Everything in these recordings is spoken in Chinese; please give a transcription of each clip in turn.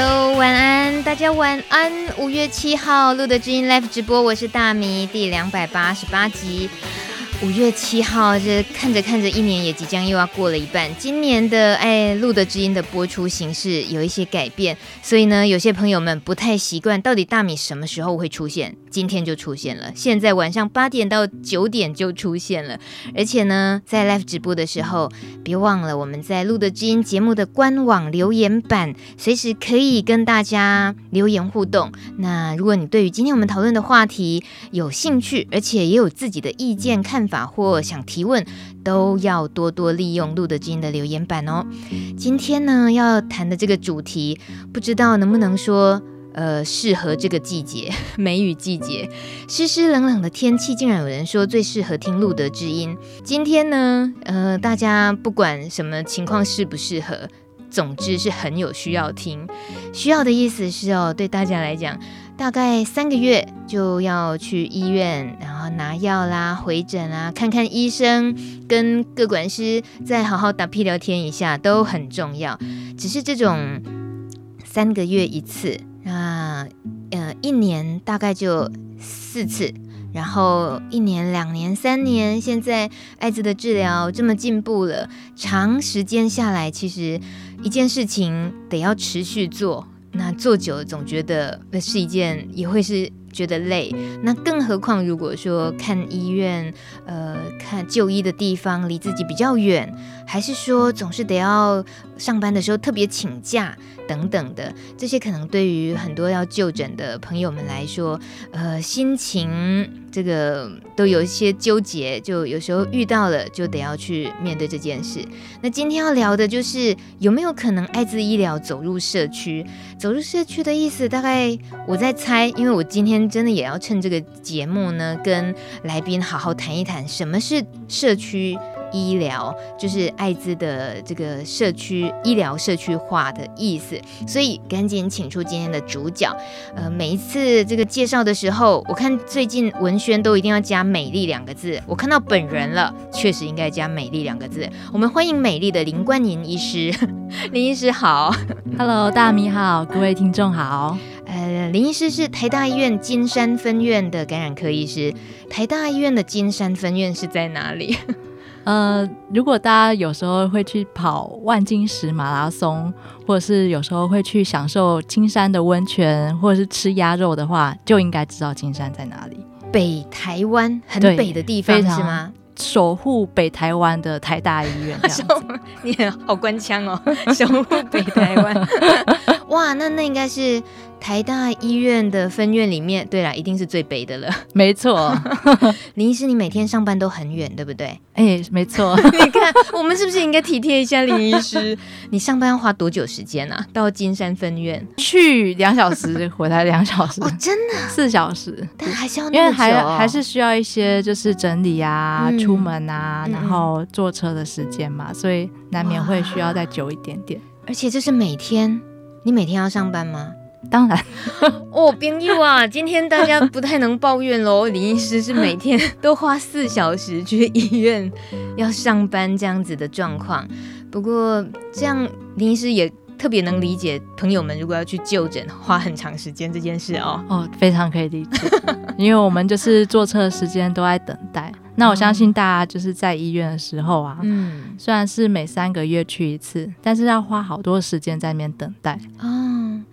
Hello，晚安，大家晚安。五月七号露德知音 Life 直播，我是大米，第两百八十八集。五月七号，这看着看着，一年也即将又要过了一半。今年的哎，露德知音的播出形式有一些改变，所以呢，有些朋友们不太习惯，到底大米什么时候会出现？今天就出现了，现在晚上八点到九点就出现了。而且呢，在 live 直播的时候，别忘了我们在露德知音节目的官网留言板，随时可以跟大家留言互动。那如果你对于今天我们讨论的话题有兴趣，而且也有自己的意见看法或想提问，都要多多利用路德知音的留言板哦。今天呢，要谈的这个主题，不知道能不能说，呃，适合这个季节，梅雨季节，湿湿冷冷的天气，竟然有人说最适合听路德之音。今天呢，呃，大家不管什么情况适不适合，总之是很有需要听。需要的意思是哦，对大家来讲。大概三个月就要去医院，然后拿药啦、回诊啊、看看医生，跟各管师再好好打屁聊天一下，都很重要。只是这种三个月一次那，呃，一年大概就四次，然后一年、两年、三年，现在艾滋的治疗这么进步了，长时间下来，其实一件事情得要持续做。那做久了，总觉得那是一件，也会是觉得累。那更何况，如果说看医院，呃，看就医的地方离自己比较远，还是说总是得要上班的时候特别请假等等的，这些可能对于很多要就诊的朋友们来说，呃，心情。这个都有一些纠结，就有时候遇到了就得要去面对这件事。那今天要聊的就是有没有可能艾滋医疗走入社区？走入社区的意思，大概我在猜，因为我今天真的也要趁这个节目呢，跟来宾好好谈一谈什么是社区。医疗就是艾滋的这个社区医疗社区化的意思，所以赶紧请出今天的主角。呃，每一次这个介绍的时候，我看最近文宣都一定要加“美丽”两个字，我看到本人了，确实应该加“美丽”两个字。我们欢迎美丽的林冠宁医师，林医师好，Hello，大米好，各位听众好。呃，林医师是台大医院金山分院的感染科医师，台大医院的金山分院是在哪里？呃，如果大家有时候会去跑万金石马拉松，或者是有时候会去享受金山的温泉，或者是吃鸭肉的话，就应该知道金山在哪里。北台湾很北的地方是吗？守护北台湾的台大医院 你好官腔哦，守护北台湾。哇，那那应该是。台大医院的分院里面，对啦，一定是最北的了。没错，林医师，你每天上班都很远，对不对？哎，没错。你看，我们是不是应该体贴一下林医师？你上班要花多久时间啊？到金山分院去两小时，回来两小时。哦，真的？四小时？但还是要因为还还是需要一些就是整理啊、嗯、出门啊，嗯、然后坐车的时间嘛，所以难免会需要再久一点点。而且这是每天，你每天要上班吗？当然，哦，冰友啊，今天大家不太能抱怨喽。林医师是每天都花四小时去医院要上班这样子的状况。不过这样，林医师也特别能理解朋友们如果要去就诊花很长时间这件事哦。哦，非常可以理解，因为我们就是坐车的时间都在等待。那我相信大家就是在医院的时候啊，嗯，虽然是每三个月去一次，但是要花好多时间在那边等待。哦，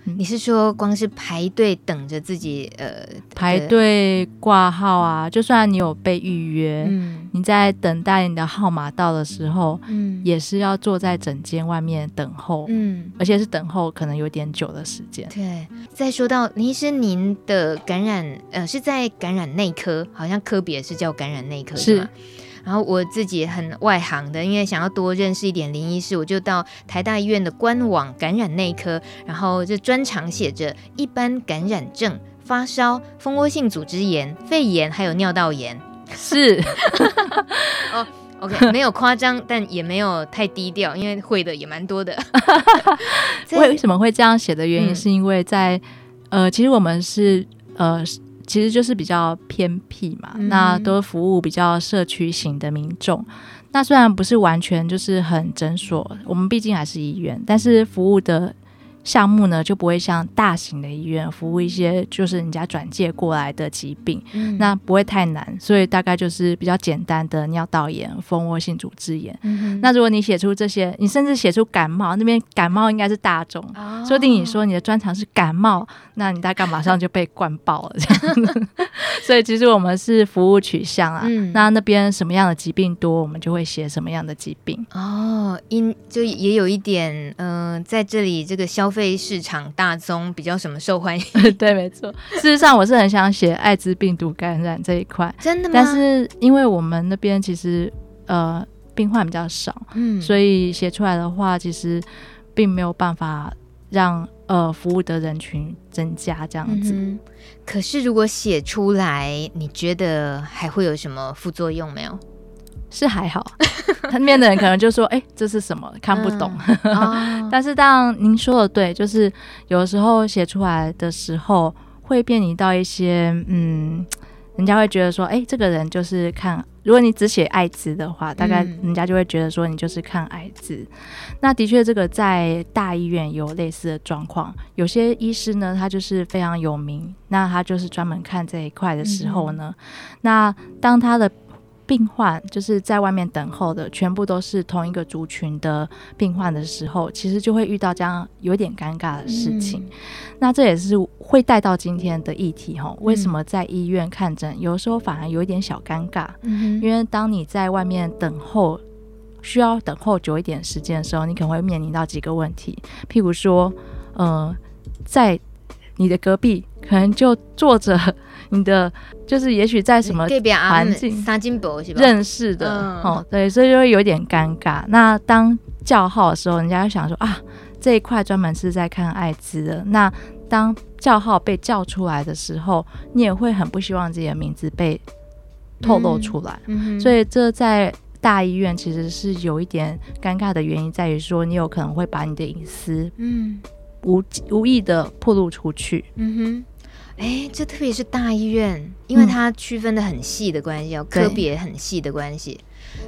你是说光是排队等着自己呃排队挂号啊？就算你有被预约，嗯，你在等待你的号码到的时候，嗯，也是要坐在诊间外面等候，嗯，而且是等候可能有点久的时间。对，再说到林医师，您的感染呃是在感染内科，好像科别是叫感染内科。是，然后我自己很外行的，因为想要多认识一点林医师，我就到台大医院的官网感染内科，然后这专长写着一般感染症、发烧、蜂窝性组织炎、肺炎，还有尿道炎。是，哦，OK，没有夸张，但也没有太低调，因为会的也蛮多的。为什么会这样写的原因，是因为在、嗯、呃，其实我们是呃。其实就是比较偏僻嘛，嗯、那都服务比较社区型的民众。那虽然不是完全就是很诊所，我们毕竟还是医院，但是服务的项目呢，就不会像大型的医院服务一些就是人家转介过来的疾病，嗯、那不会太难，所以大概就是比较简单的尿道炎、蜂窝性组织炎。嗯、那如果你写出这些，你甚至写出感冒，那边感冒应该是大众，哦、说不定你说你的专长是感冒，那你大概马上就被灌爆了这样子。所以其实我们是服务取向啊，嗯、那那边什么样的疾病多，我们就会写什么样的疾病。哦，因就也有一点，嗯、呃，在这里这个消。肺市场大宗比较什么受欢迎？对，没错。事实上，我是很想写艾滋病毒感染这一块，真的吗？但是因为我们那边其实呃病患比较少，嗯，所以写出来的话，其实并没有办法让呃服务的人群增加这样子。嗯、可是如果写出来，你觉得还会有什么副作用没有？是还好，他面的人可能就说：“哎、欸，这是什么？看不懂。嗯” 哦、但是当您说的对，就是有的时候写出来的时候会面临到一些嗯，人家会觉得说：“哎、欸，这个人就是看。”如果你只写艾滋的话，大概人家就会觉得说你就是看艾滋。嗯、那的确，这个在大医院有类似的状况。有些医师呢，他就是非常有名，那他就是专门看这一块的时候呢，嗯、那当他的。病患就是在外面等候的，全部都是同一个族群的病患的时候，其实就会遇到这样有点尴尬的事情。嗯、那这也是会带到今天的议题哈。为什么在医院看诊，有时候反而有一点小尴尬？嗯、因为当你在外面等候，需要等候久一点时间的时候，你可能会面临到几个问题，譬如说，呃，在你的隔壁可能就坐着。你的就是也许在什么环境认识的、嗯、哦，对，所以就会有点尴尬。那当叫号的时候，人家就想说啊，这一块专门是在看艾滋的。那当叫号被叫出来的时候，你也会很不希望自己的名字被透露出来。嗯嗯、所以这在大医院其实是有一点尴尬的原因，在于说你有可能会把你的隐私嗯无无意的暴露出去。嗯哼。哎，这特别是大医院，因为它区分的很细的关系，要、嗯、科别很细的关系。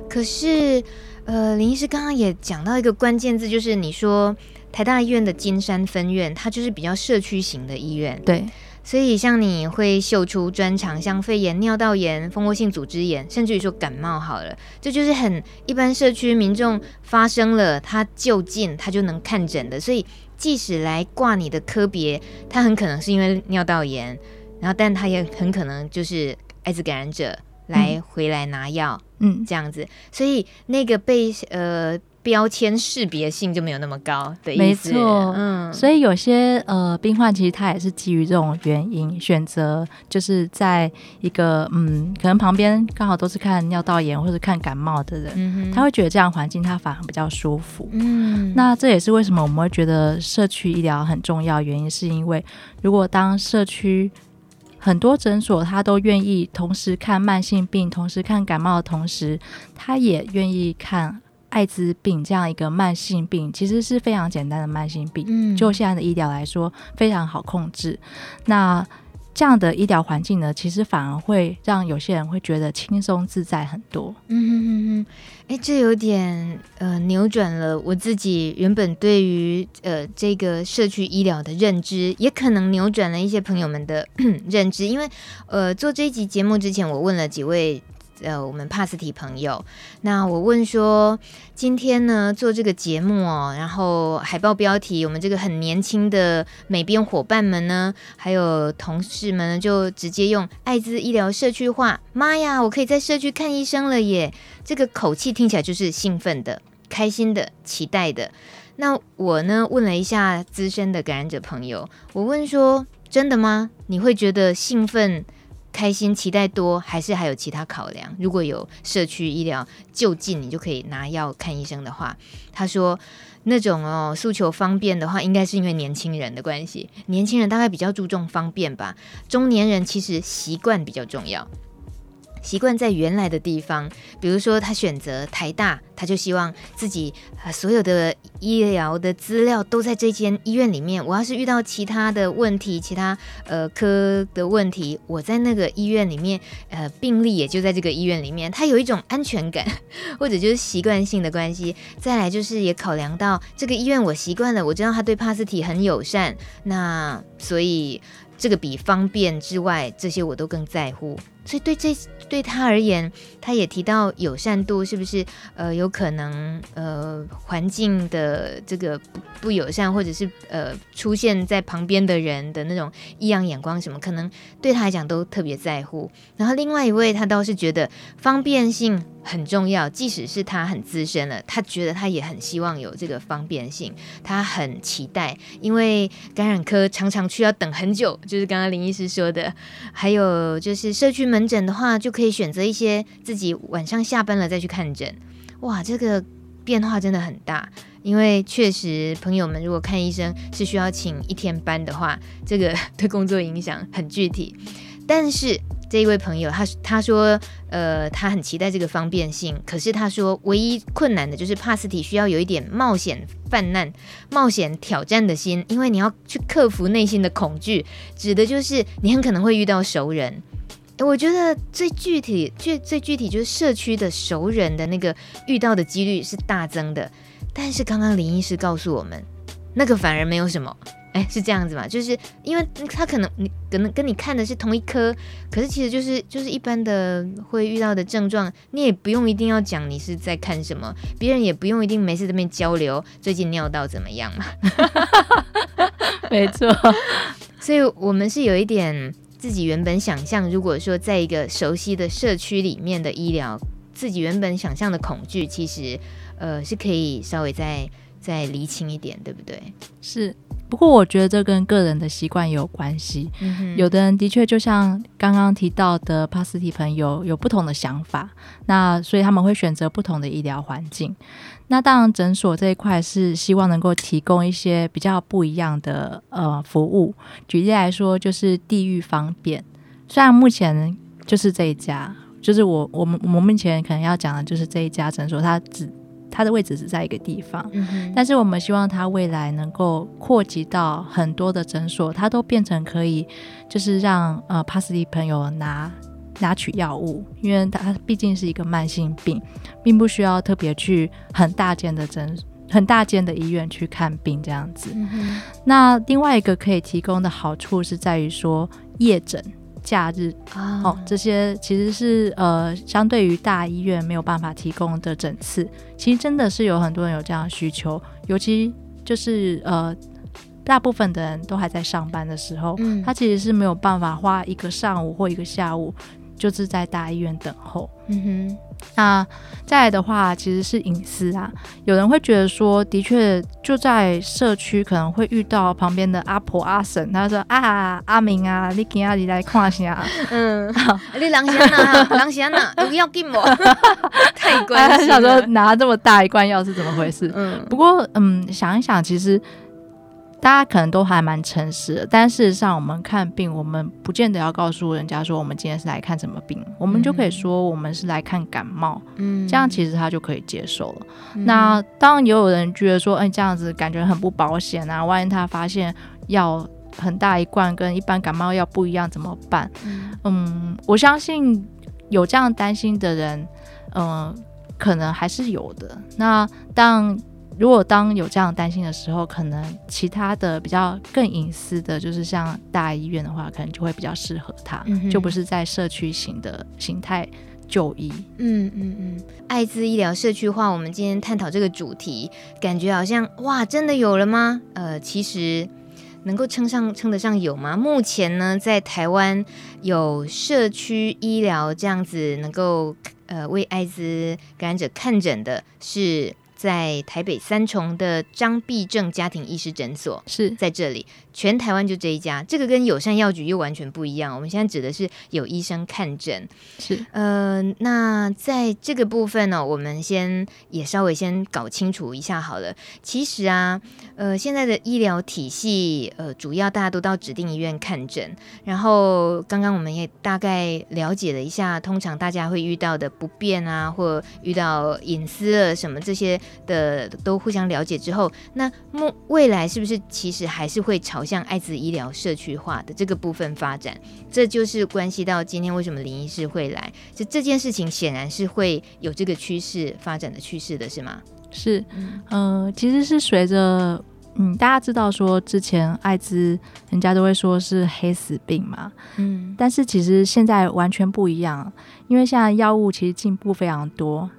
可是，呃，林医师刚刚也讲到一个关键字，就是你说台大医院的金山分院，它就是比较社区型的医院。对，所以像你会秀出专长，像肺炎、尿道炎、蜂窝性组织炎，甚至于说感冒好了，这就是很一般社区民众发生了，他就近他就能看诊的，所以。即使来挂你的科别，他很可能是因为尿道炎，然后但他也很可能就是艾滋感染者来回来拿药，嗯，这样子，所以那个被呃。标签识别性就没有那么高的意思，没错，嗯，所以有些呃病患其实他也是基于这种原因选择，就是在一个嗯，可能旁边刚好都是看尿道炎或者看感冒的人，嗯、他会觉得这样环境他反而比较舒服。嗯，那这也是为什么我们会觉得社区医疗很重要，原因是因为如果当社区很多诊所他都愿意同时看慢性病，同时看感冒的同时，他也愿意看。艾滋病这样一个慢性病，其实是非常简单的慢性病。嗯，就现在的医疗来说，非常好控制。那这样的医疗环境呢，其实反而会让有些人会觉得轻松自在很多。嗯哼哼哼，哎，这有点呃扭转了我自己原本对于呃这个社区医疗的认知，也可能扭转了一些朋友们的 认知。因为呃做这一集节目之前，我问了几位。呃，我们帕斯提朋友，那我问说，今天呢做这个节目哦，然后海报标题，我们这个很年轻的美编伙伴们呢，还有同事们呢，就直接用艾滋医疗社区化，妈呀，我可以在社区看医生了耶！这个口气听起来就是兴奋的、开心的、期待的。那我呢问了一下资深的感染者朋友，我问说，真的吗？你会觉得兴奋？开心、期待多，还是还有其他考量？如果有社区医疗就近，你就可以拿药看医生的话，他说那种哦诉求方便的话，应该是因为年轻人的关系。年轻人大概比较注重方便吧，中年人其实习惯比较重要。习惯在原来的地方，比如说他选择台大，他就希望自己啊所有的医疗的资料都在这间医院里面。我要是遇到其他的问题，其他呃科的问题，我在那个医院里面，呃病历也就在这个医院里面，他有一种安全感，或者就是习惯性的关系。再来就是也考量到这个医院我习惯了，我知道他对帕斯体很友善，那所以这个比方便之外，这些我都更在乎。所以对这对他而言，他也提到友善度是不是呃有可能呃环境的这个不友善，或者是呃出现在旁边的人的那种异样眼光什么，可能对他来讲都特别在乎。然后另外一位他倒是觉得方便性很重要，即使是他很资深了，他觉得他也很希望有这个方便性，他很期待，因为感染科常常需要等很久，就是刚刚林医师说的，还有就是社区门。诊的话，就可以选择一些自己晚上下班了再去看诊。哇，这个变化真的很大。因为确实，朋友们如果看医生是需要请一天班的话，这个 对工作影响很具体。但是这一位朋友，他他说，呃，他很期待这个方便性。可是他说，唯一困难的就是帕斯体需要有一点冒险犯难、冒险挑战的心，因为你要去克服内心的恐惧，指的就是你很可能会遇到熟人。我觉得最具体、最最具体就是社区的熟人的那个遇到的几率是大增的，但是刚刚林医师告诉我们，那个反而没有什么，哎，是这样子嘛？就是因为他可能你可能跟你看的是同一科，可是其实就是就是一般的会遇到的症状，你也不用一定要讲你是在看什么，别人也不用一定没事这边交流最近尿道怎么样嘛。没错，所以我们是有一点。自己原本想象，如果说在一个熟悉的社区里面的医疗，自己原本想象的恐惧，其实呃是可以稍微再再厘清一点，对不对？是。不过我觉得这跟个人的习惯也有关系。嗯。有的人的确就像刚刚提到的帕斯提朋友有不同的想法，那所以他们会选择不同的医疗环境。那当然，诊所这一块是希望能够提供一些比较不一样的呃服务。举例来说，就是地域方便。虽然目前就是这一家，就是我我们我们目前可能要讲的就是这一家诊所，它只它的位置只在一个地方，嗯。但是我们希望它未来能够扩及到很多的诊所，它都变成可以，就是让呃帕斯提朋友拿。拿取药物，因为它毕竟是一个慢性病，并不需要特别去很大间的诊、很大间的医院去看病这样子。嗯、那另外一个可以提供的好处是在于说夜诊、假日、啊、哦，这些其实是呃相对于大医院没有办法提供的诊次，其实真的是有很多人有这样的需求，尤其就是呃大部分的人都还在上班的时候，嗯、他其实是没有办法花一个上午或一个下午。就是在大医院等候。嗯哼，那再来的话，其实是隐私啊。有人会觉得说，的确就在社区可能会遇到旁边的阿婆阿婶，他说啊，阿明啊，你今天来看下。嗯，好 你郎先呐，郎先呐，有要紧我。太关心了。想说拿这么大一罐药是怎么回事？嗯，不过嗯，想一想，其实。大家可能都还蛮诚实的，但事实上，我们看病，我们不见得要告诉人家说我们今天是来看什么病，我们就可以说我们是来看感冒，嗯，这样其实他就可以接受了。嗯、那当然也有人觉得说，哎，这样子感觉很不保险啊，万一他发现药很大一罐跟一般感冒药不一样怎么办？嗯，嗯，我相信有这样担心的人，嗯，可能还是有的。那当如果当有这样担心的时候，可能其他的比较更隐私的，就是像大医院的话，可能就会比较适合他，嗯、就不是在社区型的形态就医。嗯嗯嗯，艾滋医疗社区化，我们今天探讨这个主题，感觉好像哇，真的有了吗？呃，其实能够称上称得上有吗？目前呢，在台湾有社区医疗这样子能够呃为艾滋感染者看诊的是。在台北三重的张必正家庭医师诊所，是在这里，全台湾就这一家。这个跟友善药局又完全不一样。我们现在指的是有医生看诊，是呃，那在这个部分呢、哦，我们先也稍微先搞清楚一下好了。其实啊，呃，现在的医疗体系，呃，主要大家都到指定医院看诊，然后刚刚我们也大概了解了一下，通常大家会遇到的不便啊，或遇到隐私了什么这些的，都互相了解之后，那未未来是不是其实还是会朝向艾滋医疗社区化的这个部分发展？这就是关系到今天为什么林医师会来，就这件事情显然是会有这个趋势发展的趋势的，是吗？是，嗯、呃，其实是随着。嗯，大家知道说之前艾滋，人家都会说是黑死病嘛。嗯，但是其实现在完全不一样，因为现在药物其实进步非常多，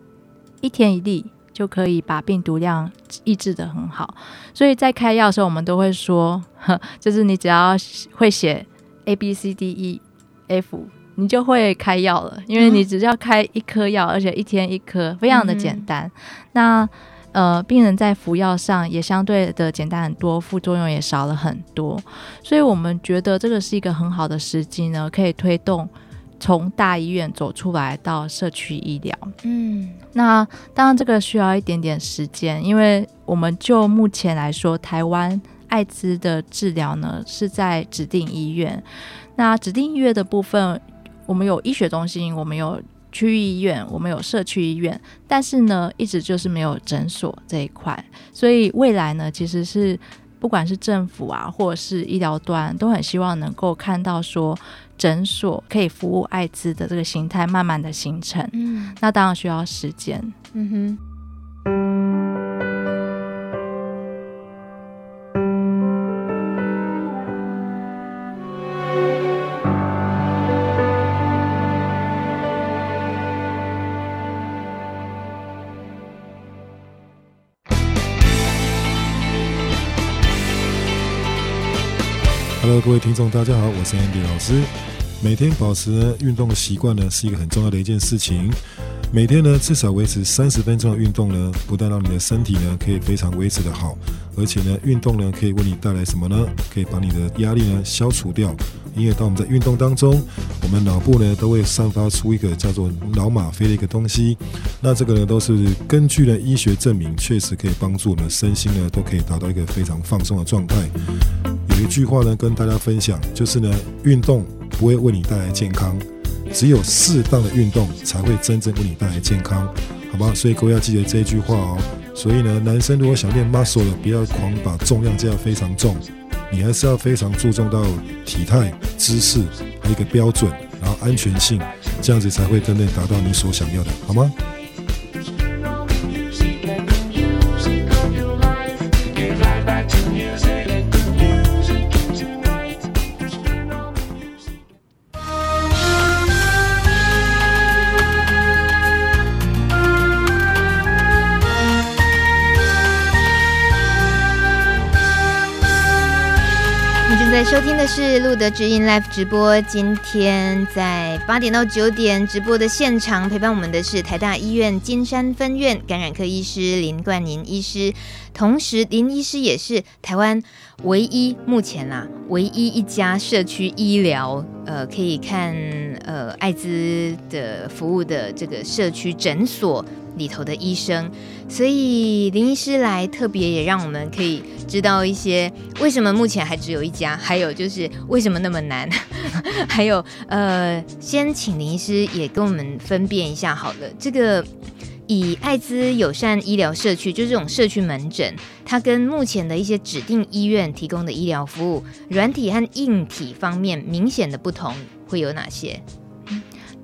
一天一粒就可以把病毒量抑制的很好。所以在开药的时候，我们都会说，就是你只要会写 A B C D E F，你就会开药了，因为你只要开一颗药，而且一天一颗，非常的简单。嗯、那呃，病人在服药上也相对的简单很多，副作用也少了很多，所以我们觉得这个是一个很好的时机呢，可以推动从大医院走出来到社区医疗。嗯，那当然这个需要一点点时间，因为我们就目前来说，台湾艾滋的治疗呢是在指定医院。那指定医院的部分，我们有医学中心，我们有。区域医院，我们有社区医院，但是呢，一直就是没有诊所这一块。所以未来呢，其实是不管是政府啊，或者是医疗端，都很希望能够看到说，诊所可以服务艾滋的这个形态慢慢的形成。嗯，那当然需要时间。嗯哼。各位听众，大家好，我是 Andy 老师。每天保持运动的习惯呢，是一个很重要的一件事情。每天呢至少维持三十分钟的运动呢，不但让你的身体呢可以非常维持的好，而且呢运动呢可以为你带来什么呢？可以把你的压力呢消除掉。因为当我们在运动当中，我们脑部呢都会散发出一个叫做脑吗啡的一个东西。那这个呢都是根据呢医学证明，确实可以帮助我们身心呢都可以达到一个非常放松的状态。有一句话呢跟大家分享，就是呢运动不会为你带来健康。只有适当的运动才会真正为你带来健康，好吧？所以各位要记得这句话哦。所以呢，男生如果想练 muscle 的，不要狂把重量加得非常重，你还是要非常注重到体态、姿势，还有一个标准，然后安全性，这样子才会真正达到你所想要的，好吗？是路德之音 Live 直播，今天在八点到九点直播的现场，陪伴我们的是台大医院金山分院感染科医师林冠宁医师，同时林医师也是台湾唯一目前啊唯一一家社区医疗呃可以看呃艾滋的服务的这个社区诊所里头的医生，所以林医师来特别也让我们可以知道一些为什么目前还只有一家，还有就是为什么那么难，还有呃，先请林医师也跟我们分辨一下好了，这个以艾滋友善医疗社区，就是这种社区门诊，它跟目前的一些指定医院提供的医疗服务，软体和硬体方面明显的不同会有哪些？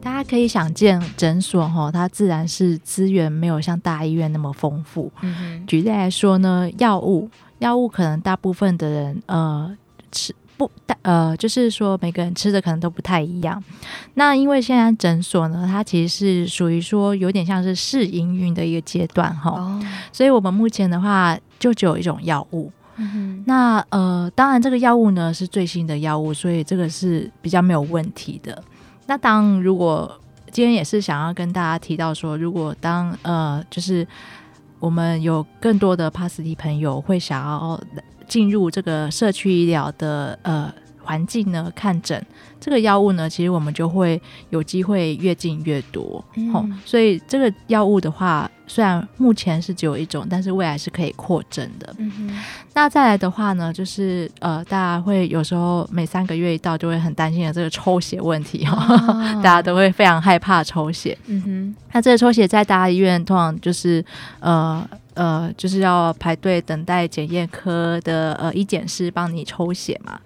大家可以想见，诊所哈，它自然是资源没有像大医院那么丰富。举例来说呢，药物，药物可能大部分的人呃吃不大呃，就是说每个人吃的可能都不太一样。那因为现在诊所呢，它其实是属于说有点像是试营运的一个阶段哈。哦。所以我们目前的话，就只有一种药物。那呃，当然这个药物呢是最新的药物，所以这个是比较没有问题的。那当如果今天也是想要跟大家提到说，如果当呃就是我们有更多的帕斯蒂朋友会想要进入这个社区医疗的呃环境呢看诊。这个药物呢，其实我们就会有机会越进越多，嗯哦，所以这个药物的话，虽然目前是只有一种，但是未来是可以扩增的。嗯哼。那再来的话呢，就是呃，大家会有时候每三个月一到，就会很担心的这个抽血问题哈，哦，大家都会非常害怕抽血。嗯哼。那这个抽血在大家医院通常就是呃。呃，就是要排队等待检验科的呃医检师帮你抽血嘛。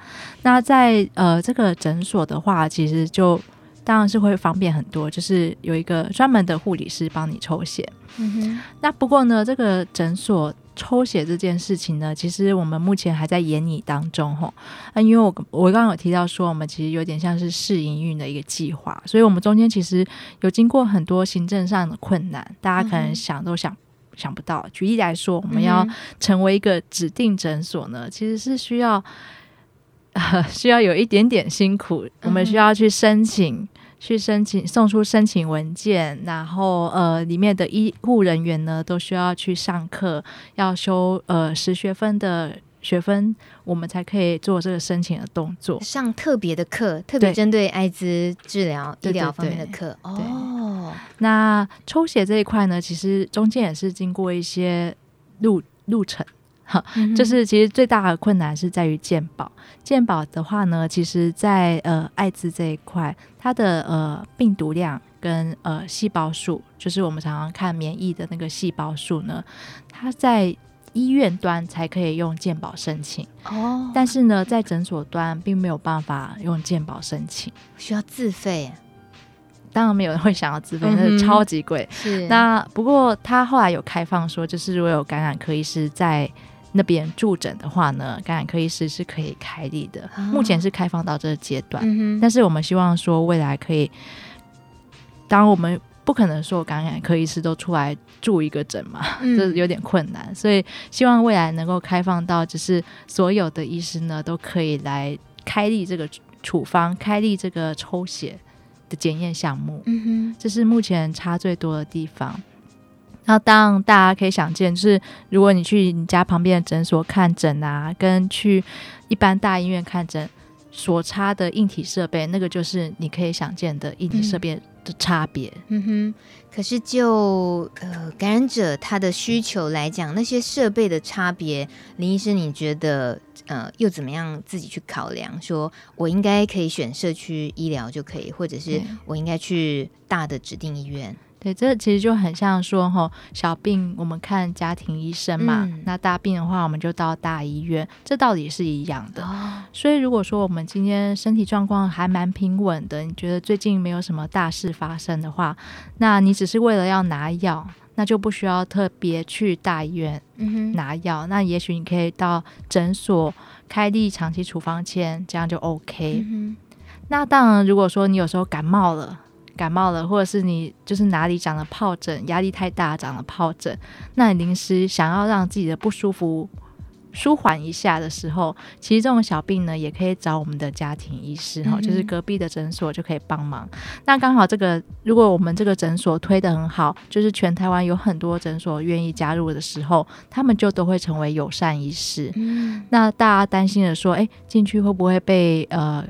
那在呃这个诊所的话，其实就当然是会方便很多，就是有一个专门的护理师帮你抽血。嗯哼。那不过呢，这个诊所抽血这件事情呢，其实我们目前还在研拟当中吼。那因为我我刚刚有提到说，我们其实有点像是试营运的一个计划，所以我们中间其实有经过很多行政上的困难，大家可能想都想。想不到，举例来说，我们要成为一个指定诊所呢，嗯、其实是需要、呃、需要有一点点辛苦。嗯、我们需要去申请，去申请送出申请文件，然后呃，里面的医护人员呢都需要去上课，要修呃十学分的学分，我们才可以做这个申请的动作。上特别的课，特别针对艾滋治疗医疗方面的课。哦。那抽血这一块呢，其实中间也是经过一些路路程，哈、嗯，就是其实最大的困难是在于健保。健保的话呢，其实在呃艾滋这一块，它的呃病毒量跟呃细胞数，就是我们常常看免疫的那个细胞数呢，它在医院端才可以用健保申请哦，但是呢，在诊所端并没有办法用健保申请，需要自费。当然没有人会想要自费，那是超级贵。是那不过他后来有开放说，就是如果有感染科医师在那边住诊的话呢，感染科医师是可以开立的。哦、目前是开放到这个阶段，嗯、但是我们希望说未来可以，当我们不可能说感染科医师都出来住一个诊嘛，嗯、这有点困难。所以希望未来能够开放到，就是所有的医师呢都可以来开立这个处方，开立这个抽血。的检验项目，嗯哼，这是目前差最多的地方。那当大家可以想见，就是如果你去你家旁边的诊所看诊啊，跟去一般大医院看诊所差的硬体设备，那个就是你可以想见的硬体设备的差别。嗯哼。可是就呃感染者他的需求来讲，那些设备的差别，林医师你觉得呃又怎么样自己去考量？说我应该可以选社区医疗就可以，或者是我应该去大的指定医院？对，这其实就很像说吼，小病我们看家庭医生嘛，嗯、那大病的话我们就到大医院，这道理是一样的。哦、所以如果说我们今天身体状况还蛮平稳的，你觉得最近没有什么大事发生的话，那你只是为了要拿药，那就不需要特别去大医院拿药。嗯、那也许你可以到诊所开立长期处方签，这样就 OK。嗯、那当然，如果说你有时候感冒了。感冒了，或者是你就是哪里长了疱疹，压力太大长了疱疹，那你临时想要让自己的不舒服舒缓一下的时候，其实这种小病呢，也可以找我们的家庭医师哈，嗯、就是隔壁的诊所就可以帮忙。那刚好这个，如果我们这个诊所推得很好，就是全台湾有很多诊所愿意加入的时候，他们就都会成为友善医师。嗯、那大家担心的说，哎，进去会不会被呃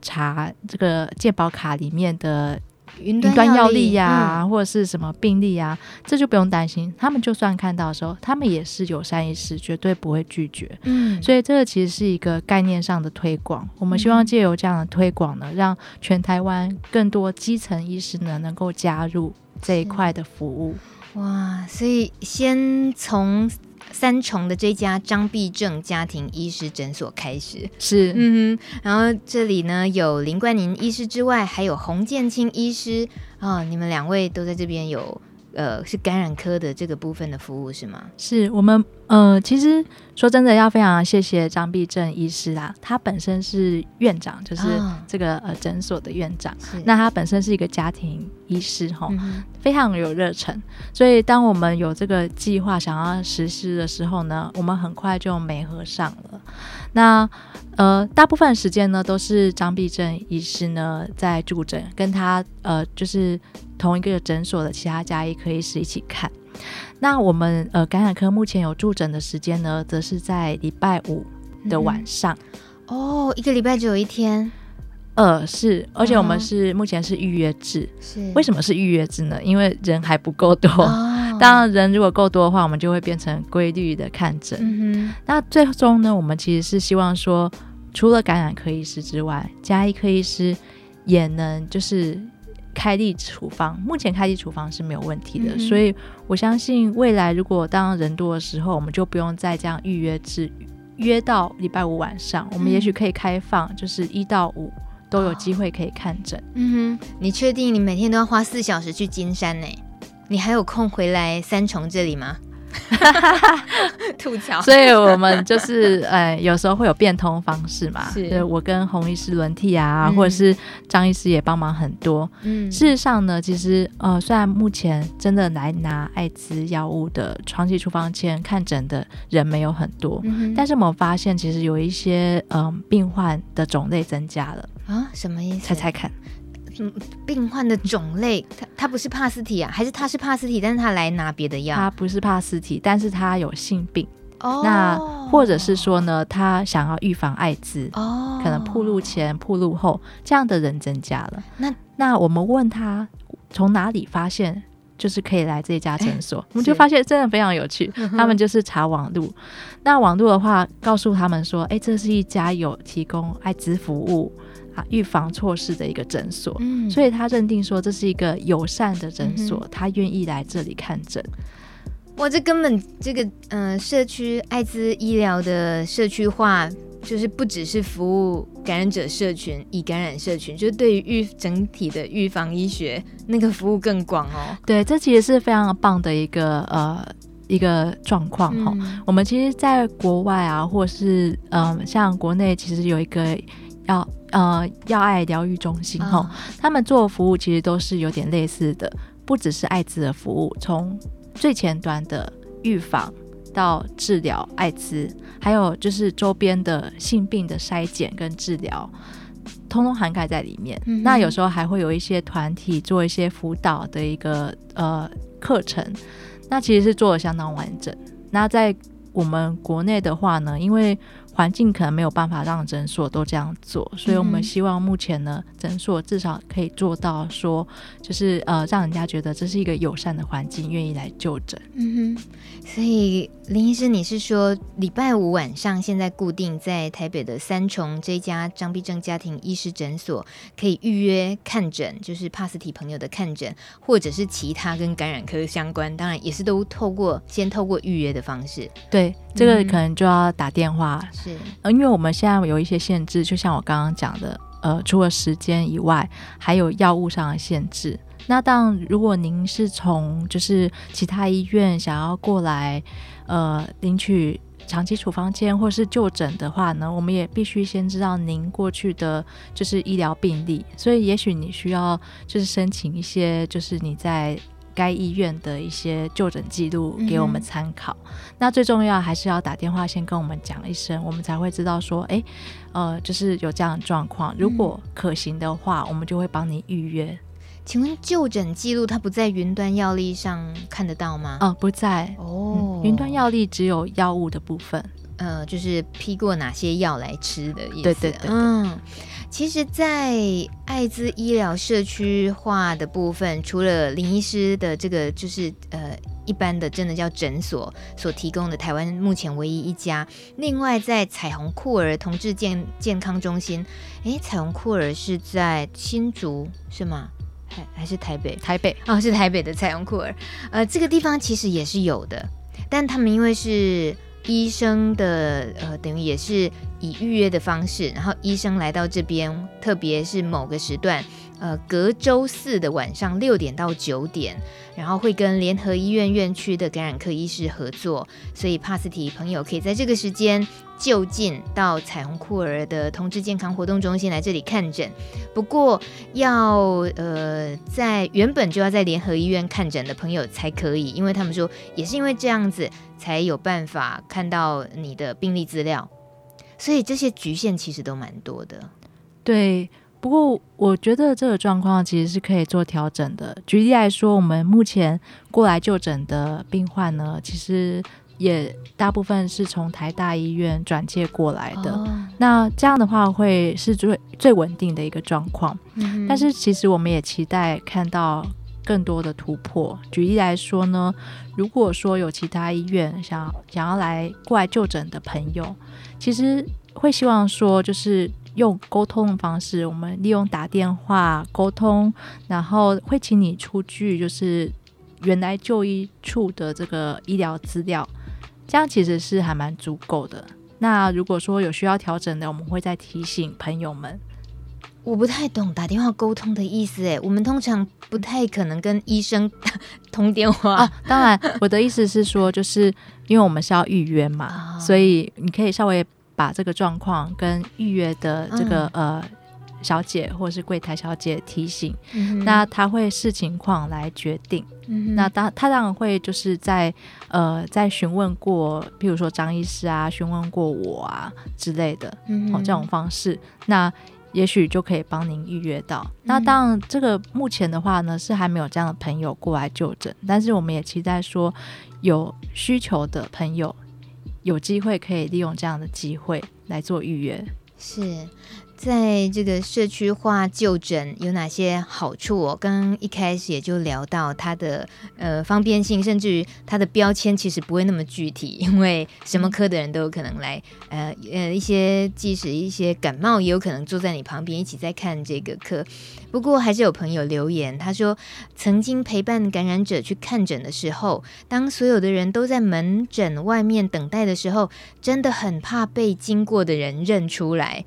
查这个健保卡里面的？云端药历呀，嗯、或者是什么病例啊，这就不用担心。他们就算看到的时候，他们也是友善医师，绝对不会拒绝。嗯，所以这个其实是一个概念上的推广。我们希望借由这样的推广呢，让全台湾更多基层医师呢能够加入这一块的服务。哇，所以先从。三重的这家张必正家庭医师诊所开始是，嗯哼，然后这里呢有林冠宁医师之外，还有洪建清医师啊、哦，你们两位都在这边有。呃，是感染科的这个部分的服务是吗？是我们呃，其实说真的，要非常谢谢张必正医师啊，他本身是院长，就是这个、哦、呃诊所的院长。那他本身是一个家庭医师哈，嗯、非常有热忱。所以当我们有这个计划想要实施的时候呢，我们很快就媒合上了。那呃，大部分时间呢都是张必正医师呢在驻诊，跟他呃就是同一个诊所的其他家医科医师一起看。那我们呃感染科目前有驻诊的时间呢，则是在礼拜五的晚上。嗯、哦，一个礼拜只有一天。呃，是，而且我们是、哦、目前是预约制。是，为什么是预约制呢？因为人还不够多。哦、当然，人如果够多的话，我们就会变成规律的看诊。嗯。那最终呢，我们其实是希望说，除了感染科医师之外，加医科医师也能就是开立处方。目前开立处方是没有问题的，嗯、所以我相信未来如果当人多的时候，我们就不用再这样预约制，约到礼拜五晚上，我们也许可以开放，就是一到五。都有机会可以看诊。嗯哼，你确定你每天都要花四小时去金山呢？你还有空回来三重这里吗？吐槽，所以我们就是呃，有时候会有变通方式嘛。是，我跟洪医师轮替啊，嗯、或者是张医师也帮忙很多。嗯，事实上呢，其实呃，虽然目前真的来拿艾滋药物的长期处方签看诊的人没有很多，嗯、但是我们发现其实有一些嗯、呃、病患的种类增加了啊？什么意思？猜猜看。嗯，病患的种类，他他不是帕斯体啊，还是他是帕斯体，但是他来拿别的药？他不是帕斯体，但是他有性病。哦，那或者是说呢，他想要预防艾滋，哦，可能铺路前、铺路后，这样的人增加了。那那我们问他从哪里发现，就是可以来这家诊所，欸、我们就发现真的非常有趣。他们就是查网路，那网路的话，告诉他们说，哎、欸，这是一家有提供艾滋服务。啊，预防措施的一个诊所，嗯，所以他认定说这是一个友善的诊所，嗯、他愿意来这里看诊。哇，这根本这个呃，社区艾滋医疗的社区化，就是不只是服务感染者社群，已感染社群，就是对于预整体的预防医学那个服务更广哦。对，这其实是非常棒的一个呃一个状况哈。嗯、我们其实，在国外啊，或是嗯、呃，像国内，其实有一个要。呃，药爱疗愈中心哈，哦、他们做的服务其实都是有点类似的，不只是艾滋的服务，从最前端的预防到治疗艾滋，还有就是周边的性病的筛检跟治疗，通通涵盖在里面。嗯、那有时候还会有一些团体做一些辅导的一个呃课程，那其实是做的相当完整。那在我们国内的话呢，因为环境可能没有办法让诊所都这样做，所以我们希望目前呢，诊所至少可以做到说，就是呃，让人家觉得这是一个友善的环境，愿意来就诊。嗯哼，所以林医师，你是说礼拜五晚上现在固定在台北的三重这家张必正家庭医师诊所可以预约看诊，就是帕斯提朋友的看诊，或者是其他跟感染科相关，当然也是都透过先透过预约的方式。对，这个可能就要打电话。是，因为我们现在有一些限制，就像我刚刚讲的，呃，除了时间以外，还有药物上的限制。那当如果您是从就是其他医院想要过来，呃，领取长期处方签或是就诊的话呢，我们也必须先知道您过去的就是医疗病历，所以也许你需要就是申请一些，就是你在。该医院的一些就诊记录给我们参考。嗯、那最重要还是要打电话先跟我们讲一声，我们才会知道说，哎，呃，就是有这样的状况。如果可行的话，嗯、我们就会帮你预约。请问就诊记录它不在云端药历上看得到吗？哦、呃，不在哦、嗯。云端药历只有药物的部分，呃，就是批过哪些药来吃的意思。对对对，对，嗯。其实，在艾滋医疗社区化的部分，除了林医师的这个，就是呃一般的，真的叫诊所所提供的，台湾目前唯一一家。另外，在彩虹酷儿同志健健康中心，诶，彩虹酷儿是在新竹是吗？还还是台北？台北哦，是台北的彩虹酷儿。呃，这个地方其实也是有的，但他们因为是。医生的呃，等于也是以预约的方式，然后医生来到这边，特别是某个时段，呃，隔周四的晚上六点到九点，然后会跟联合医院院区的感染科医师合作，所以帕斯提朋友可以在这个时间就近到彩虹库儿的同志健康活动中心来这里看诊。不过要呃，在原本就要在联合医院看诊的朋友才可以，因为他们说也是因为这样子。才有办法看到你的病历资料，所以这些局限其实都蛮多的。对，不过我觉得这个状况其实是可以做调整的。举例来说，我们目前过来就诊的病患呢，其实也大部分是从台大医院转介过来的。哦、那这样的话会是最最稳定的一个状况。嗯、但是其实我们也期待看到更多的突破。举例来说呢，如果说有其他医院想想要来过来就诊的朋友，其实会希望说就是。用沟通的方式，我们利用打电话沟通，然后会请你出具就是原来就医处的这个医疗资料，这样其实是还蛮足够的。那如果说有需要调整的，我们会再提醒朋友们。我不太懂打电话沟通的意思，诶，我们通常不太可能跟医生 通电话。啊，当然，我的意思是说，就是因为我们是要预约嘛，所以你可以稍微。把这个状况跟预约的这个、嗯、呃小姐或是柜台小姐提醒，嗯、那他会视情况来决定。嗯、那当他当然会就是在呃在询问过，譬如说张医师啊，询问过我啊之类的，嗯、哦这种方式，那也许就可以帮您预约到。嗯、那当然这个目前的话呢是还没有这样的朋友过来就诊，但是我们也期待说有需求的朋友。有机会可以利用这样的机会来做预约，是。在这个社区化就诊有哪些好处？我刚刚一开始也就聊到它的呃方便性，甚至于它的标签其实不会那么具体，因为什么科的人都有可能来，呃呃一些即使一些感冒也有可能坐在你旁边一起在看这个科。不过还是有朋友留言，他说曾经陪伴感染者去看诊的时候，当所有的人都在门诊外面等待的时候，真的很怕被经过的人认出来。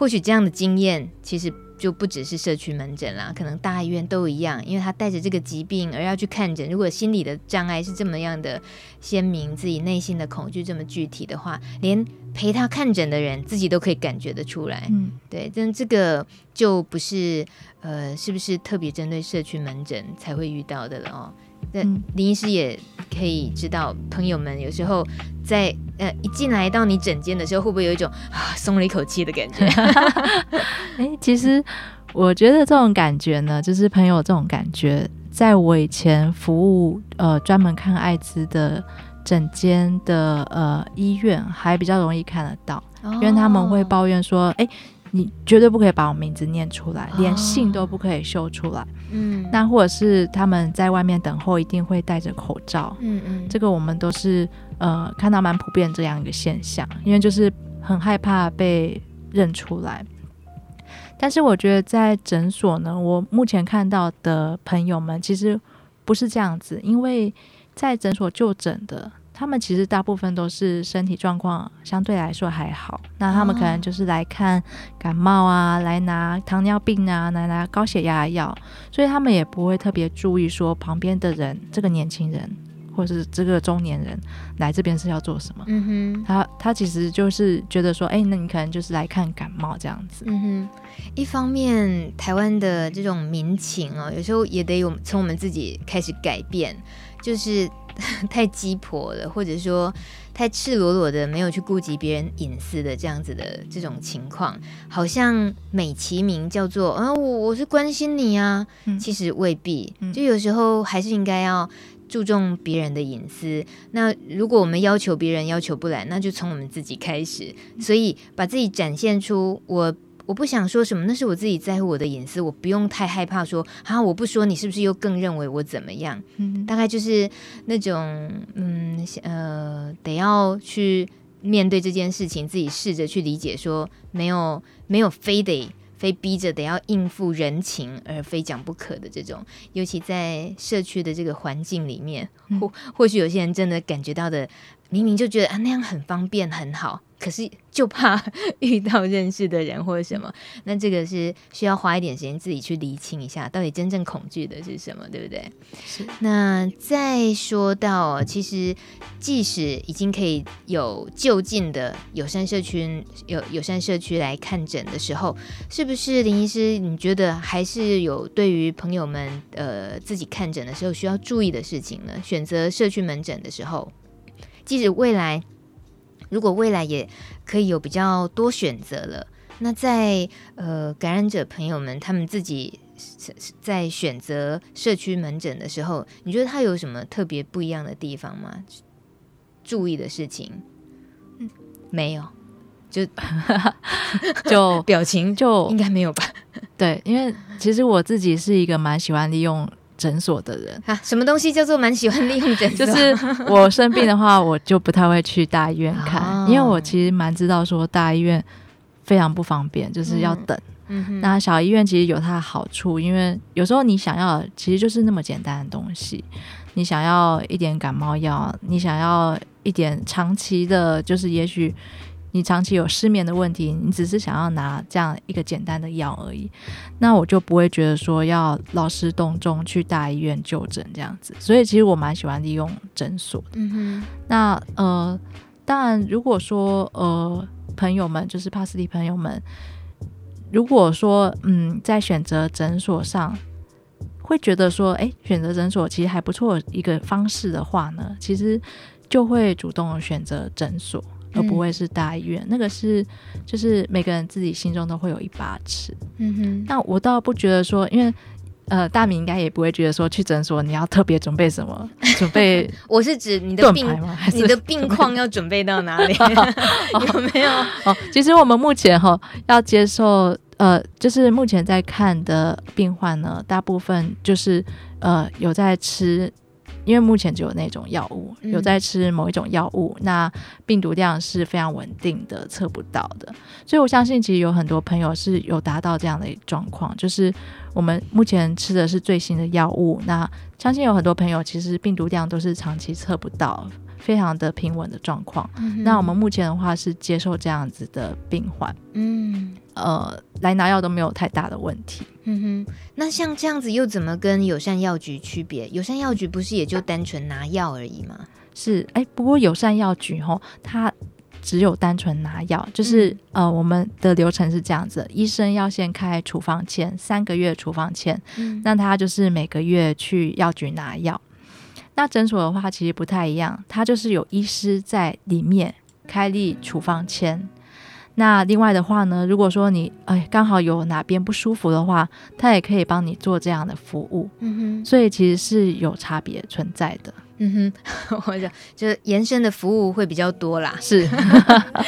或许这样的经验其实就不只是社区门诊啦，可能大医院都一样，因为他带着这个疾病而要去看诊。如果心理的障碍是这么样的鲜明，自己内心的恐惧这么具体的话，连陪他看诊的人自己都可以感觉得出来。嗯，对，但这个就不是呃，是不是特别针对社区门诊才会遇到的了哦？那林医师也可以知道，朋友们有时候在呃一进来到你诊间的时候，会不会有一种啊松了一口气的感觉？哎，其实我觉得这种感觉呢，就是朋友这种感觉，在我以前服务呃专门看艾滋的诊间的呃医院，还比较容易看得到，哦、因为他们会抱怨说，哎。你绝对不可以把我名字念出来，连姓都不可以秀出来。嗯，那或者是他们在外面等候，一定会戴着口罩。嗯嗯，这个我们都是呃看到蛮普遍这样一个现象，因为就是很害怕被认出来。但是我觉得在诊所呢，我目前看到的朋友们其实不是这样子，因为在诊所就诊的。他们其实大部分都是身体状况相对来说还好，那他们可能就是来看感冒啊，来拿糖尿病啊，来拿高血压药，所以他们也不会特别注意说旁边的人，这个年轻人或者是这个中年人来这边是要做什么。嗯哼，他他其实就是觉得说，哎，那你可能就是来看感冒这样子。嗯哼，一方面台湾的这种民情哦，有时候也得有从我们自己开始改变，就是。太鸡婆了，或者说太赤裸裸的，没有去顾及别人隐私的这样子的这种情况，好像美其名叫做啊，我我是关心你啊，嗯、其实未必。就有时候还是应该要注重别人的隐私。那如果我们要求别人要求不来，那就从我们自己开始。所以把自己展现出我。我不想说什么，那是我自己在乎我的隐私，我不用太害怕说啊，我不说你是不是又更认为我怎么样？嗯，大概就是那种嗯呃，得要去面对这件事情，自己试着去理解说，说没有没有非得非逼着得要应付人情而非讲不可的这种，尤其在社区的这个环境里面，或或许有些人真的感觉到的，明明就觉得啊那样很方便很好。可是就怕 遇到认识的人或者什么，那这个是需要花一点时间自己去厘清一下，到底真正恐惧的是什么，对不对？是。那再说到，其实即使已经可以有就近的友善社区，有友善社区来看诊的时候，是不是林医师？你觉得还是有对于朋友们呃自己看诊的时候需要注意的事情呢？选择社区门诊的时候，即使未来。如果未来也可以有比较多选择了，那在呃感染者朋友们他们自己在选择社区门诊的时候，你觉得他有什么特别不一样的地方吗？注意的事情？嗯，没有，就 就表情就应该没有吧？对，因为其实我自己是一个蛮喜欢利用。诊所的人啊，什么东西叫做蛮喜欢利用诊所？就是我生病的话，我就不太会去大医院 看，哦、因为我其实蛮知道说大医院非常不方便，就是要等。嗯嗯、那小医院其实有它的好处，因为有时候你想要其实就是那么简单的东西，你想要一点感冒药，你想要一点长期的，就是也许。你长期有失眠的问题，你只是想要拿这样一个简单的药而已，那我就不会觉得说要劳师动众去大医院就诊这样子。所以其实我蛮喜欢利用诊所的。嗯哼。那呃，当然如果说呃朋友们就是帕斯蒂朋友们，如果说嗯在选择诊所上会觉得说哎选择诊所其实还不错一个方式的话呢，其实就会主动选择诊所。而不会是大医院，嗯、那个是就是每个人自己心中都会有一把尺。嗯哼，那我倒不觉得说，因为呃，大米应该也不会觉得说去诊所你要特别准备什么，准备 我是指你的病你的病况要准备到哪里？有没有？哦，其实我们目前哈要接受呃，就是目前在看的病患呢，大部分就是呃有在吃。因为目前只有那种药物，有在吃某一种药物，嗯、那病毒量是非常稳定的，测不到的。所以我相信，其实有很多朋友是有达到这样的状况，就是我们目前吃的是最新的药物。那相信有很多朋友其实病毒量都是长期测不到，非常的平稳的状况。嗯、那我们目前的话是接受这样子的病患，嗯，呃，来拿药都没有太大的问题。嗯哼，那像这样子又怎么跟友善药局区别？友善药局不是也就单纯拿药而已吗？是，哎，不过友善药局吼，它只有单纯拿药，就是、嗯、呃，我们的流程是这样子：医生要先开处方签，三个月处方签，嗯、那他就是每个月去药局拿药。那诊所的话其实不太一样，它就是有医师在里面开立处方签。那另外的话呢，如果说你哎刚好有哪边不舒服的话，他也可以帮你做这样的服务。嗯哼，所以其实是有差别存在的。嗯哼，我想就是延伸的服务会比较多啦，是，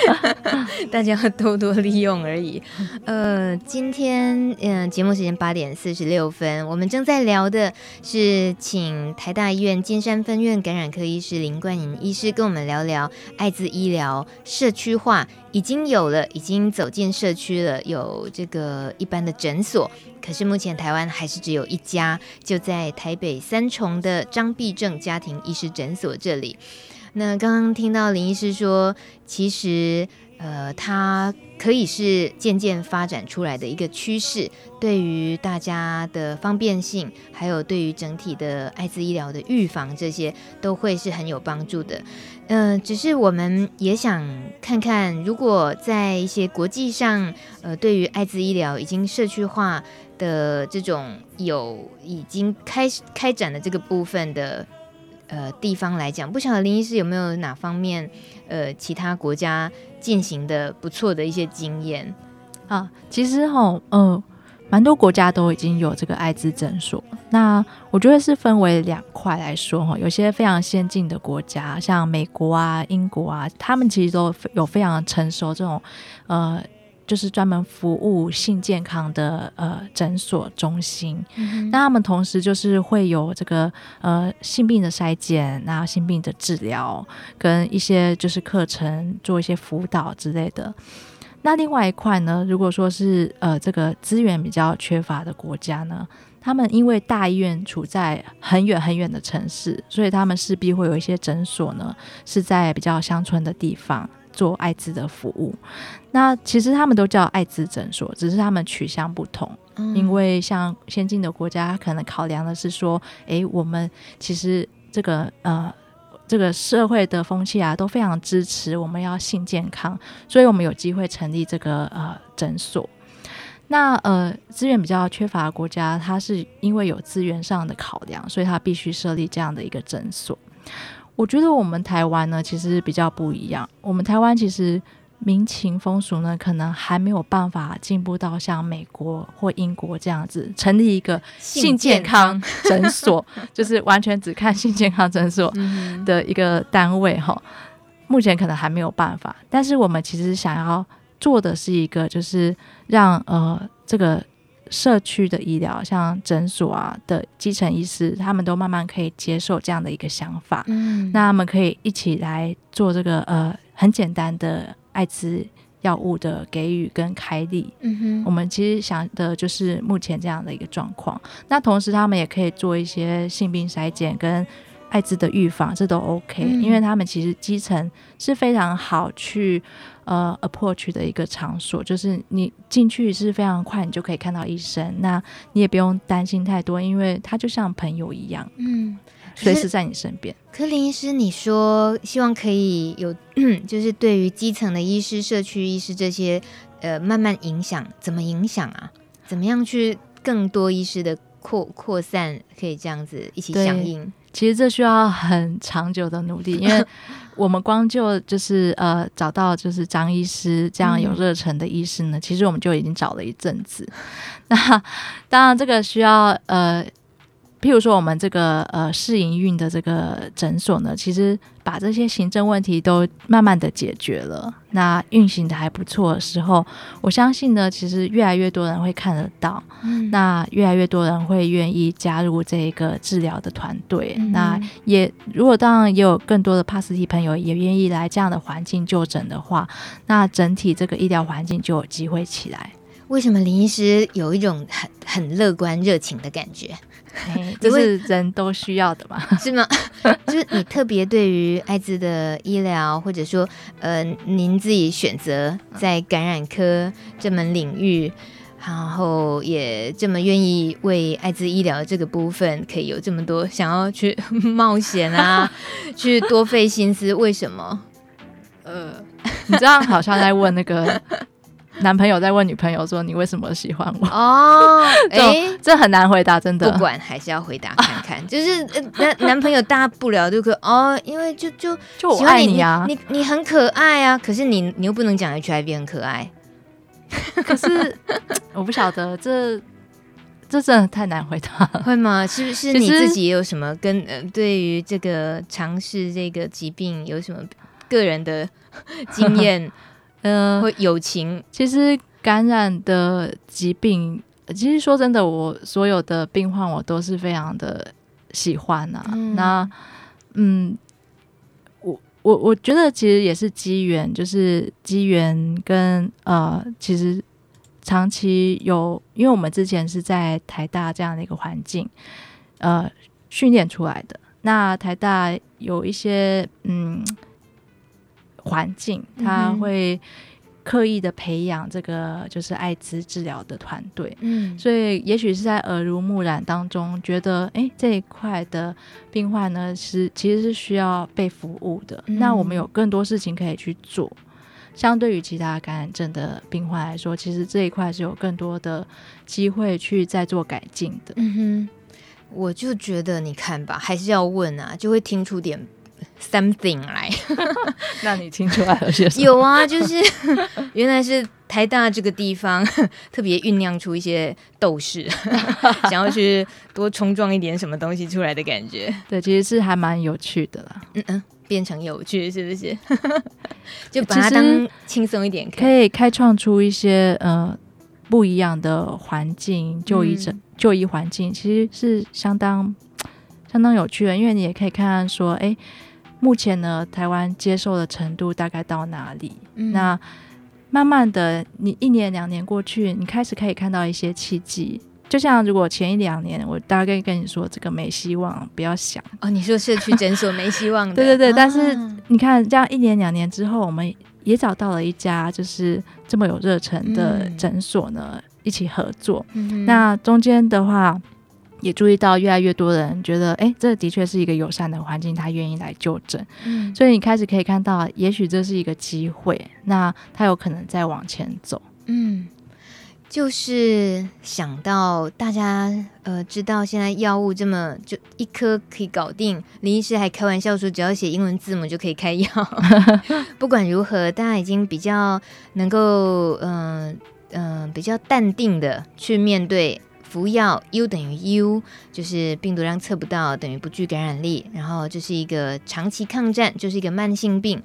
大家要多多利用而已。呃，今天嗯、呃，节目时间八点四十六分，我们正在聊的是请台大医院金山分院感染科医师林冠颖医师跟我们聊聊艾滋医疗社区化，已经有了，已经走进社区了，有这个一般的诊所。可是目前台湾还是只有一家，就在台北三重的张必正家庭医师诊所这里。那刚刚听到林医师说，其实呃，它可以是渐渐发展出来的一个趋势，对于大家的方便性，还有对于整体的艾滋医疗的预防，这些都会是很有帮助的。嗯、呃，只是我们也想看看，如果在一些国际上，呃，对于艾滋医疗已经社区化。的这种有已经开开展的这个部分的呃地方来讲，不晓得林医师有没有哪方面呃其他国家进行的不错的一些经验啊？其实哈，嗯、蛮多国家都已经有这个艾滋诊所。那我觉得是分为两块来说哈，有些非常先进的国家，像美国啊、英国啊，他们其实都有非常成熟这种呃。就是专门服务性健康的呃诊所中心，嗯、那他们同时就是会有这个呃性病的筛检，然后性病的治疗，跟一些就是课程做一些辅导之类的。那另外一块呢，如果说是呃这个资源比较缺乏的国家呢，他们因为大医院处在很远很远的城市，所以他们势必会有一些诊所呢是在比较乡村的地方。做艾滋的服务，那其实他们都叫艾滋诊所，只是他们取向不同。嗯、因为像先进的国家，可能考量的是说，诶，我们其实这个呃，这个社会的风气啊，都非常支持我们要性健康，所以我们有机会成立这个呃诊所。那呃，资源比较缺乏的国家，它是因为有资源上的考量，所以它必须设立这样的一个诊所。我觉得我们台湾呢，其实比较不一样。我们台湾其实民情风俗呢，可能还没有办法进步到像美国或英国这样子，成立一个性健康诊所，就是完全只看性健康诊所 的一个单位哈。目前可能还没有办法，但是我们其实想要做的是一个，就是让呃这个社区的医疗，像诊所啊的基层医师，他们都慢慢可以接受这样的一个想法。嗯，那他们可以一起来做这个呃很简单的。艾滋药物的给予跟开立，嗯哼，我们其实想的就是目前这样的一个状况。那同时，他们也可以做一些性病筛检跟艾滋的预防，这都 OK，嗯，因为他们其实基层是非常好去呃 approach 的一个场所，就是你进去是非常快，你就可以看到医生，那你也不用担心太多，因为他就像朋友一样，嗯。随时在你身边。可林医师，你说希望可以有，就是对于基层的医师、社区医师这些，呃，慢慢影响，怎么影响啊？怎么样去更多医师的扩扩散，可以这样子一起响应？其实这需要很长久的努力，因为 我们光就就是呃找到就是张医师这样有热忱的医师呢，嗯、其实我们就已经找了一阵子。那当然，这个需要呃。譬如说，我们这个呃试营运的这个诊所呢，其实把这些行政问题都慢慢的解决了，那运行的还不错的时候，我相信呢，其实越来越多人会看得到，嗯、那越来越多人会愿意加入这个治疗的团队，嗯、那也如果当然也有更多的帕斯提朋友也愿意来这样的环境就诊的话，那整体这个医疗环境就有机会起来。为什么林医师有一种很很乐观热情的感觉？这是人都需要的嘛？是吗？就是你特别对于艾滋的医疗，或者说，呃，您自己选择在感染科这门领域，然后也这么愿意为艾滋医疗这个部分，可以有这么多想要去冒险啊，去多费心思，为什么？呃，你这样好像在问那个。男朋友在问女朋友说：“你为什么喜欢我？”哦，哎、欸，这很难回答，真的。不管还是要回答看看，就是男男朋友大不了就可哦，因为就就就我爱你啊，你你，你很可爱啊，可是你你又不能讲 HIV 很可爱，可是 我不晓得这这真的太难回答了，会吗？是不是你自己也有什么跟呃对于这个尝试这个疾病有什么个人的经验？呃，会友情。其实感染的疾病，其实说真的，我所有的病患我都是非常的喜欢啊。嗯那嗯，我我我觉得其实也是机缘，就是机缘跟呃，其实长期有，因为我们之前是在台大这样的一个环境呃训练出来的。那台大有一些嗯。环境，他会刻意的培养这个就是艾滋治疗的团队，嗯，所以也许是在耳濡目染当中，觉得哎这一块的病患呢是其实是需要被服务的，嗯，那我们有更多事情可以去做。相对于其他感染症的病患来说，其实这一块是有更多的机会去再做改进的。嗯哼，我就觉得你看吧，还是要问啊，就会听出点。Something 来，那你听出来了些什么？有啊，就是 原来是台大这个地方 特别酝酿出一些斗士，想要去多冲撞一点什么东西出来的感觉。对，其实是还蛮有趣的啦。嗯嗯，变成有趣是不是？就把它当轻松一点看，可以开创出一些呃不一样的环境，就医诊、嗯、就医环境其实是相当相当有趣的，因为你也可以看看说，哎。目前呢，台湾接受的程度大概到哪里？嗯、那慢慢的，你一年两年过去，你开始可以看到一些契机。就像如果前一两年，我大概跟你说这个没希望，不要想哦。你说社区诊所没希望 的，对对对。啊、但是你看，这样一年两年之后，我们也找到了一家就是这么有热忱的诊所呢，嗯、一起合作。嗯、那中间的话。也注意到越来越多人觉得，哎，这的确是一个友善的环境，他愿意来就诊。嗯，所以你开始可以看到，也许这是一个机会，那他有可能再往前走。嗯，就是想到大家呃知道现在药物这么就一颗可以搞定，林医师还开玩笑说，只要写英文字母就可以开药。不管如何，大家已经比较能够嗯嗯、呃呃、比较淡定的去面对服药 U 等于 U，就是病毒量测不到等于不具感染力，然后这是一个长期抗战，就是一个慢性病。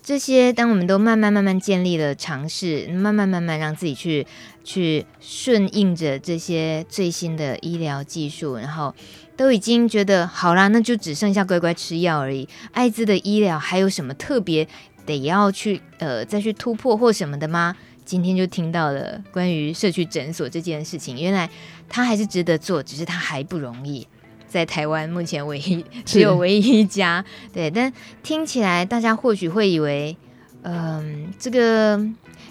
这些，当我们都慢慢慢慢建立了尝试，慢慢慢慢让自己去去顺应着这些最新的医疗技术，然后都已经觉得好啦，那就只剩下乖乖吃药而已。艾滋的医疗还有什么特别得要去呃再去突破或什么的吗？今天就听到了关于社区诊所这件事情，原来它还是值得做，只是它还不容易。在台湾目前唯一只有唯一一家，对，但听起来大家或许会以为，嗯、这个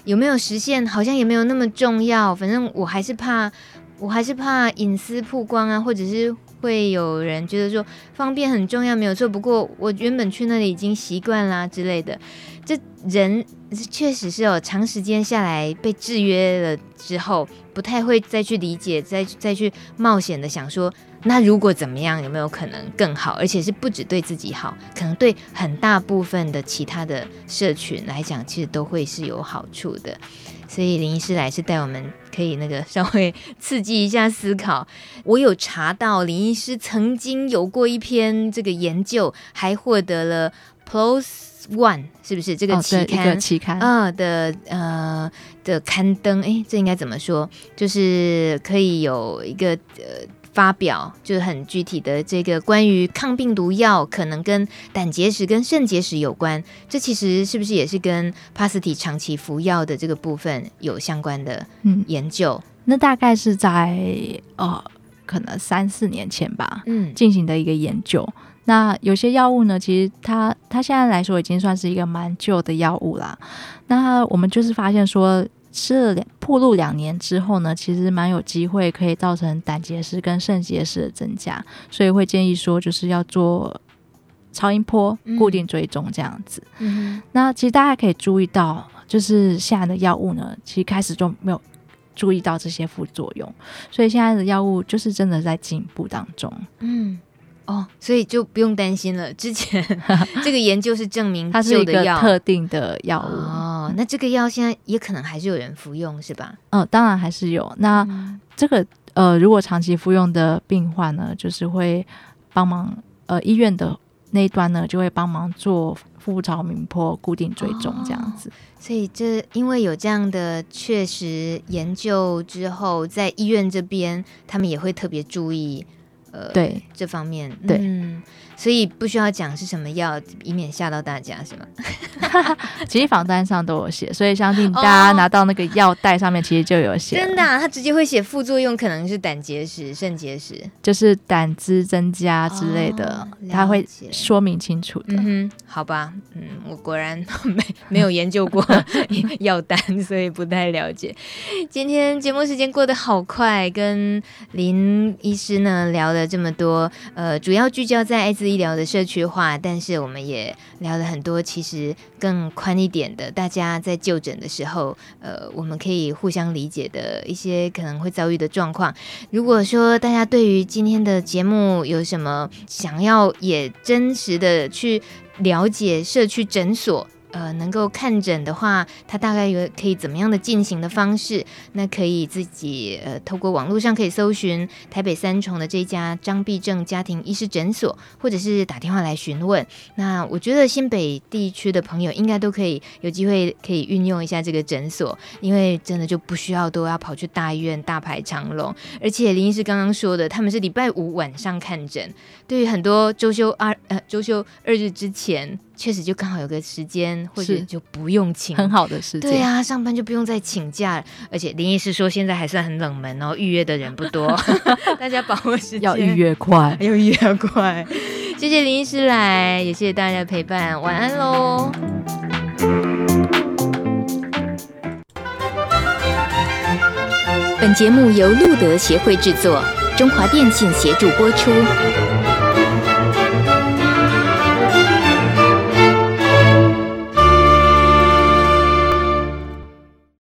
有没有实现好像也没有那么重要，反正我还是怕，我还是怕隐私曝光啊，或者是会有人觉得说方便很重要，没有错。不过我原本去那里已经习惯啦之类的，这人确实是有长时间下来被制约了之后，不太会再去理解，再再去冒险的想说。那如果怎么样，有没有可能更好？而且是不只对自己好，可能对很大部分的其他的社群来讲，其实都会是有好处的。所以林医师来是带我们可以那个稍微刺激一下思考。我有查到林医师曾经有过一篇这个研究，还获得了 PLOS ONE，是不是这个期刊？哦、期刊啊、呃、的呃的刊登，哎，这应该怎么说？就是可以有一个呃。发表就是很具体的这个关于抗病毒药可能跟胆结石跟肾结石有关，这其实是不是也是跟帕斯提长期服药的这个部分有相关的研究？嗯、那大概是在呃可能三四年前吧，嗯，进行的一个研究。那有些药物呢，其实它它现在来说已经算是一个蛮旧的药物啦。那我们就是发现说。吃了两暴露两年之后呢，其实蛮有机会可以造成胆结石跟肾结石的增加，所以会建议说就是要做超音波固定追踪这样子。嗯、那其实大家可以注意到，就是现在的药物呢，其实开始就没有注意到这些副作用，所以现在的药物就是真的在进步当中。嗯。哦，所以就不用担心了。之前 这个研究是证明它是一个特定的药物哦。那这个药现在也可能还是有人服用，是吧？嗯，当然还是有。那这个呃，如果长期服用的病患呢，就是会帮忙呃，医院的那一端呢，就会帮忙做腹部超音波固定追踪这样子。哦，所以这因为有这样的确实研究之后，在医院这边他们也会特别注意。呃，对。这方面，对，嗯，所以不需要讲是什么药，以免吓到大家，是吗？其实仿单上都有写，所以相信大家拿到那个药袋上面其实就有写。真的，他直接会写副作用，可能是胆结石、肾结石，就是胆汁增加之类的，他会说明清楚的。嗯哼，好吧，嗯，我果然没没有研究过 药单，所以不太了解。今天节目时间过得好快，跟林医师呢聊了这么多，呃，主要聚焦在艾滋医疗的社区化，但是我们也聊了很多，其实。更宽一点的，大家在就诊的时候，呃，我们可以互相理解的一些可能会遭遇的状况。如果说大家对于今天的节目有什么想要也真实的去了解社区诊所，呃，能够看诊的话，它大概有可以怎么样的进行的方式？那可以自己呃，透过网络上可以搜寻台北三重的这家张必正家庭医师诊所，或者是打电话来询问。那我觉得新北地区的朋友应该都可以有机会可以运用一下这个诊所，因为真的就不需要都要跑去大医院大排长龙。而且林医师刚刚说的，他们是礼拜五晚上看诊，对于很多周休二呃周休二日之前。确实就刚好有个时间，或者就不用请，很好的时间。对啊，上班就不用再请假。而且林医师说现在还算很冷门哦，预约的人不多，大家把握时间，要预约快，要预约快。谢谢林医师来，也谢谢大家的陪伴，晚安喽。本节目由路德协会制作，中华电信协助播出。